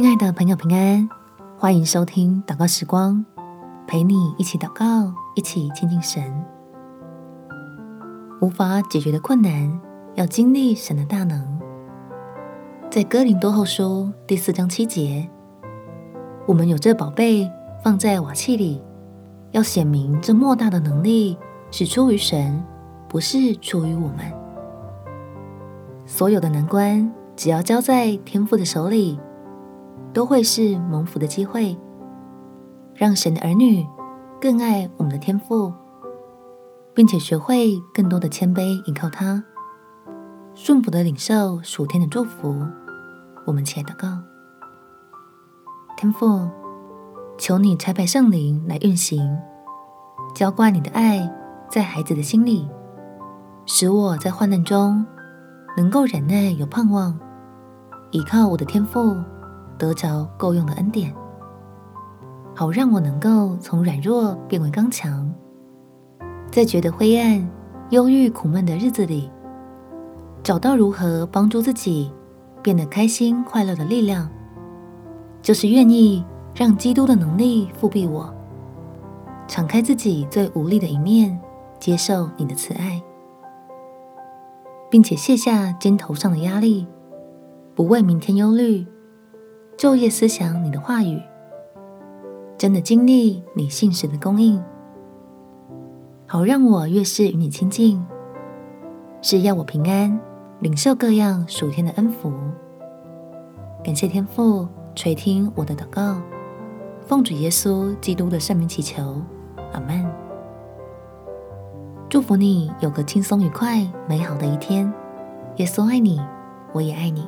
亲爱的朋友，平安，欢迎收听祷告时光，陪你一起祷告，一起亲近神。无法解决的困难，要经历神的大能。在哥林多后书第四章七节，我们有这宝贝放在瓦器里，要显明这莫大的能力是出于神，不是出于我们。所有的难关，只要交在天父的手里，都会是蒙福的机会，让神的儿女更爱我们的天赋，并且学会更多的谦卑，依靠他，顺服的领受属天的祝福。我们且祷告，天父，求你差派圣灵来运行，浇灌你的爱在孩子的心里，使我在患难中能够忍耐，有盼望，依靠我的天赋。得着够用的恩典，好让我能够从软弱变为刚强，在觉得灰暗、忧郁、苦闷的日子里，找到如何帮助自己变得开心快乐的力量，就是愿意让基督的能力覆庇我，敞开自己最无力的一面，接受你的慈爱，并且卸下肩头上的压力，不为明天忧虑。昼夜思想你的话语，真的经历你信实的供应，好让我越是与你亲近，是要我平安领受各样属天的恩福。感谢天父垂听我的祷告，奉主耶稣基督的圣名祈求，阿门。祝福你有个轻松愉快美好的一天。耶稣爱你，我也爱你。